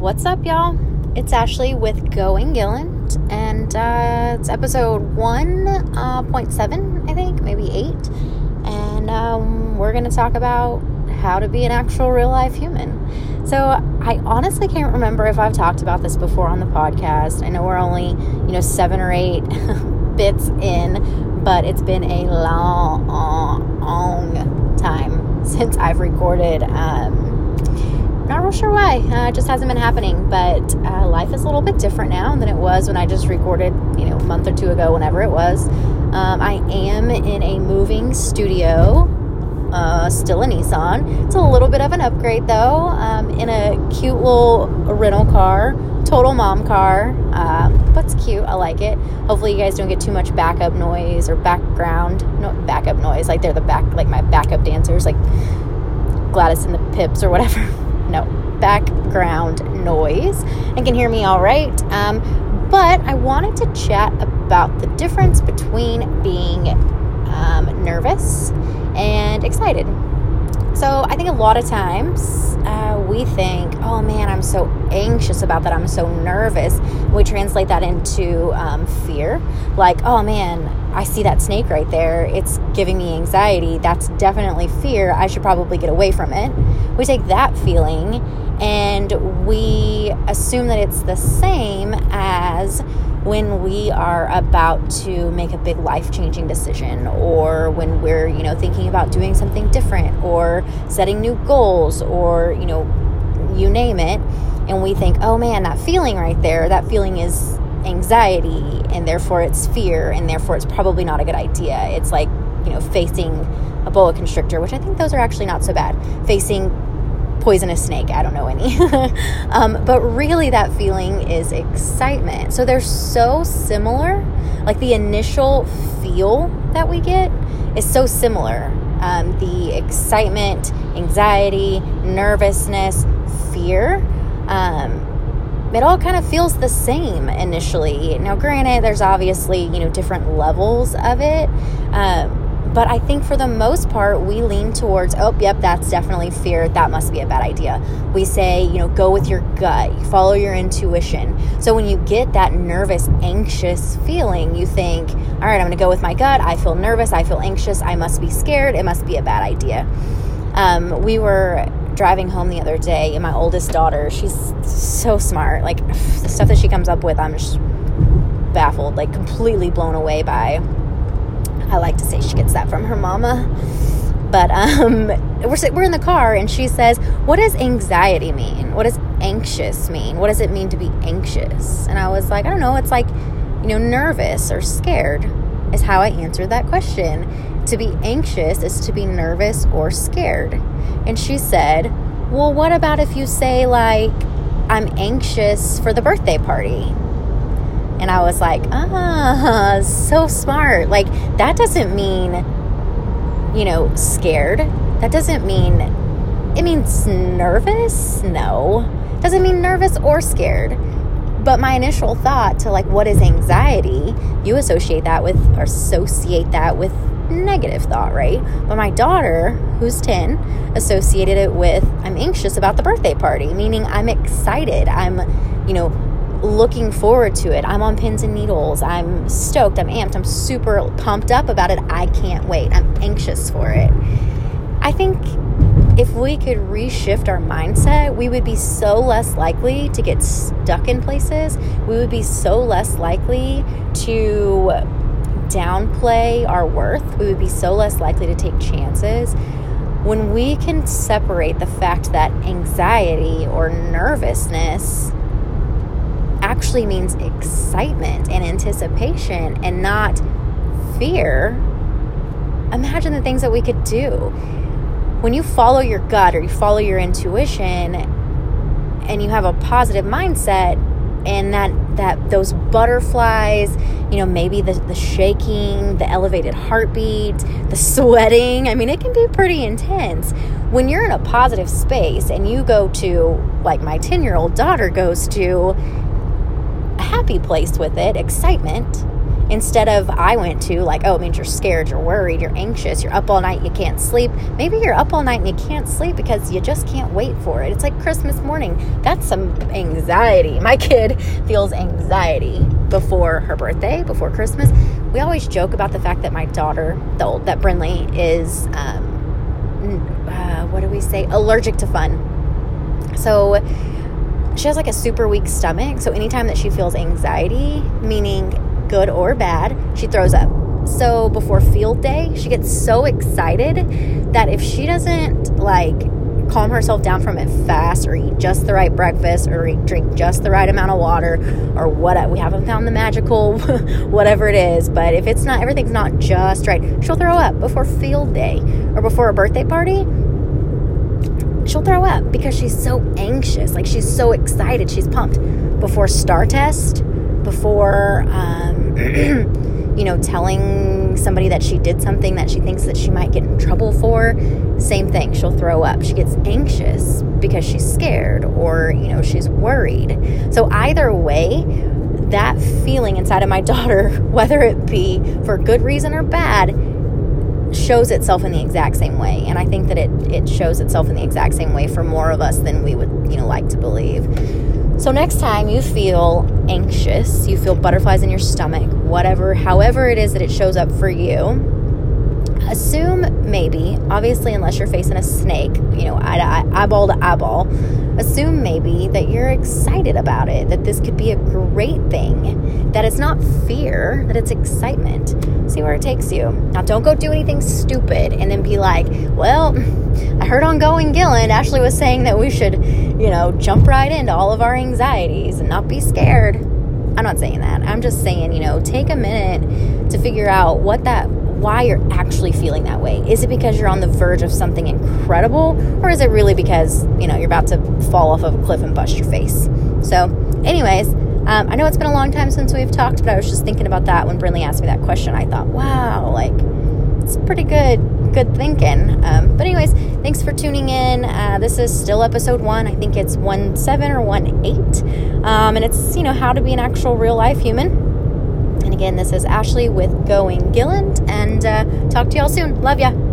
What's up, y'all? It's Ashley with Going Gilland, and uh, it's episode 1.7, uh, I think, maybe 8. And um, we're going to talk about how to be an actual real life human. So, I honestly can't remember if I've talked about this before on the podcast. I know we're only, you know, seven or eight bits in, but it's been a long, long time since I've recorded. Um, not real sure why. Uh, it just hasn't been happening. But uh, life is a little bit different now than it was when I just recorded, you know, a month or two ago, whenever it was. Um, I am in a moving studio, uh, still a Nissan. It's a little bit of an upgrade though. Um, in a cute little rental car, total mom car, um, but it's cute. I like it. Hopefully, you guys don't get too much backup noise or background, no backup noise. Like they're the back, like my backup dancers, like Gladys and the Pips or whatever. no background noise and can hear me all right. Um, but I wanted to chat about the difference between being um, nervous and excited. So I think a lot of times uh, we think, oh man, I'm so anxious about that. I'm so nervous. We translate that into um, fear. Like, oh man, I see that snake right there. It's giving me anxiety. That's definitely fear. I should probably get away from it. We take that feeling and we assume that it's the same as when we are about to make a big life-changing decision or when we're, you know, thinking about doing something different or setting new goals or, you know, you name it and we think, "Oh man, that feeling right there, that feeling is anxiety and therefore it's fear and therefore it's probably not a good idea." It's like, you know, facing a boa constrictor, which I think those are actually not so bad. Facing poisonous snake. I don't know any. um, but really, that feeling is excitement. So they're so similar. Like the initial feel that we get is so similar. Um, the excitement, anxiety, nervousness, fear. Um, it all kind of feels the same initially. Now, granted, there's obviously you know different levels of it. Um, but I think for the most part, we lean towards, oh, yep, that's definitely fear. That must be a bad idea. We say, you know, go with your gut, follow your intuition. So when you get that nervous, anxious feeling, you think, all right, I'm going to go with my gut. I feel nervous. I feel anxious. I must be scared. It must be a bad idea. Um, we were driving home the other day, and my oldest daughter, she's so smart. Like the stuff that she comes up with, I'm just baffled, like completely blown away by I like to say she gets that from her mama. But um, we're, we're in the car and she says, What does anxiety mean? What does anxious mean? What does it mean to be anxious? And I was like, I don't know. It's like, you know, nervous or scared is how I answered that question. To be anxious is to be nervous or scared. And she said, Well, what about if you say, like, I'm anxious for the birthday party? And I was like, ah, so smart. Like, that doesn't mean, you know, scared. That doesn't mean, it means nervous? No. Doesn't mean nervous or scared. But my initial thought to like, what is anxiety? You associate that with, or associate that with negative thought, right? But my daughter, who's 10, associated it with I'm anxious about the birthday party, meaning I'm excited. I'm, you know, looking forward to it. I'm on pins and needles. I'm stoked. I'm amped. I'm super pumped up about it. I can't wait. I'm anxious for it. I think if we could reshift our mindset, we would be so less likely to get stuck in places. We would be so less likely to downplay our worth. We would be so less likely to take chances. When we can separate the fact that anxiety or nervousness actually means excitement and anticipation and not fear, imagine the things that we could do. When you follow your gut or you follow your intuition and you have a positive mindset and that that those butterflies, you know, maybe the, the shaking, the elevated heartbeat, the sweating, I mean, it can be pretty intense. When you're in a positive space and you go to, like my 10 year old daughter goes to, a happy place with it, excitement, instead of I went to, like, oh, it means you're scared, you're worried, you're anxious, you're up all night, you can't sleep. Maybe you're up all night and you can't sleep because you just can't wait for it. It's like Christmas morning. That's some anxiety. My kid feels anxiety before her birthday, before Christmas. We always joke about the fact that my daughter, the old, that Brinley, is, um, uh, what do we say, allergic to fun. So, she has like a super weak stomach. So anytime that she feels anxiety, meaning good or bad, she throws up. So before field day, she gets so excited that if she doesn't like calm herself down from it fast or eat just the right breakfast or drink just the right amount of water or what we haven't found the magical whatever it is but if it's not everything's not just right she'll throw up before field day or before a birthday party she'll throw up because she's so anxious like she's so excited she's pumped before star test before um, you know telling somebody that she did something that she thinks that she might get in trouble for same thing. She'll throw up. She gets anxious because she's scared or you know she's worried. So either way that feeling inside of my daughter whether it be for good reason or bad shows itself in the exact same way. And i think that it, it shows itself in the exact same way for more of us than we would you know like to believe so next time you feel anxious, you feel butterflies in your stomach, whatever, however it is that it shows up for you, assume maybe, obviously, unless you're facing a snake, you know, eye to eye, eyeball to eyeball, assume maybe that you're excited about it, that this could be a great thing, that it's not fear, that it's excitement. See where it takes you. Now, don't go do anything stupid and then be like, well, I heard on Going Gilland, Ashley was saying that we should, you know, jump right into all of our anxieties and not be scared. I'm not saying that. I'm just saying, you know, take a minute to figure out what that why you're actually feeling that way. Is it because you're on the verge of something incredible, or is it really because you know you're about to fall off of a cliff and bust your face? So, anyways, um, I know it's been a long time since we've talked, but I was just thinking about that when Brinley asked me that question. I thought, wow, like it's pretty good, good thinking. Um, but anyways, thanks for tuning in. Uh, this is still episode one. I think it's one seven or one eight, um, and it's you know how to be an actual real life human. Again, this is Ashley with Going Gilland, and uh, talk to y'all soon. Love ya.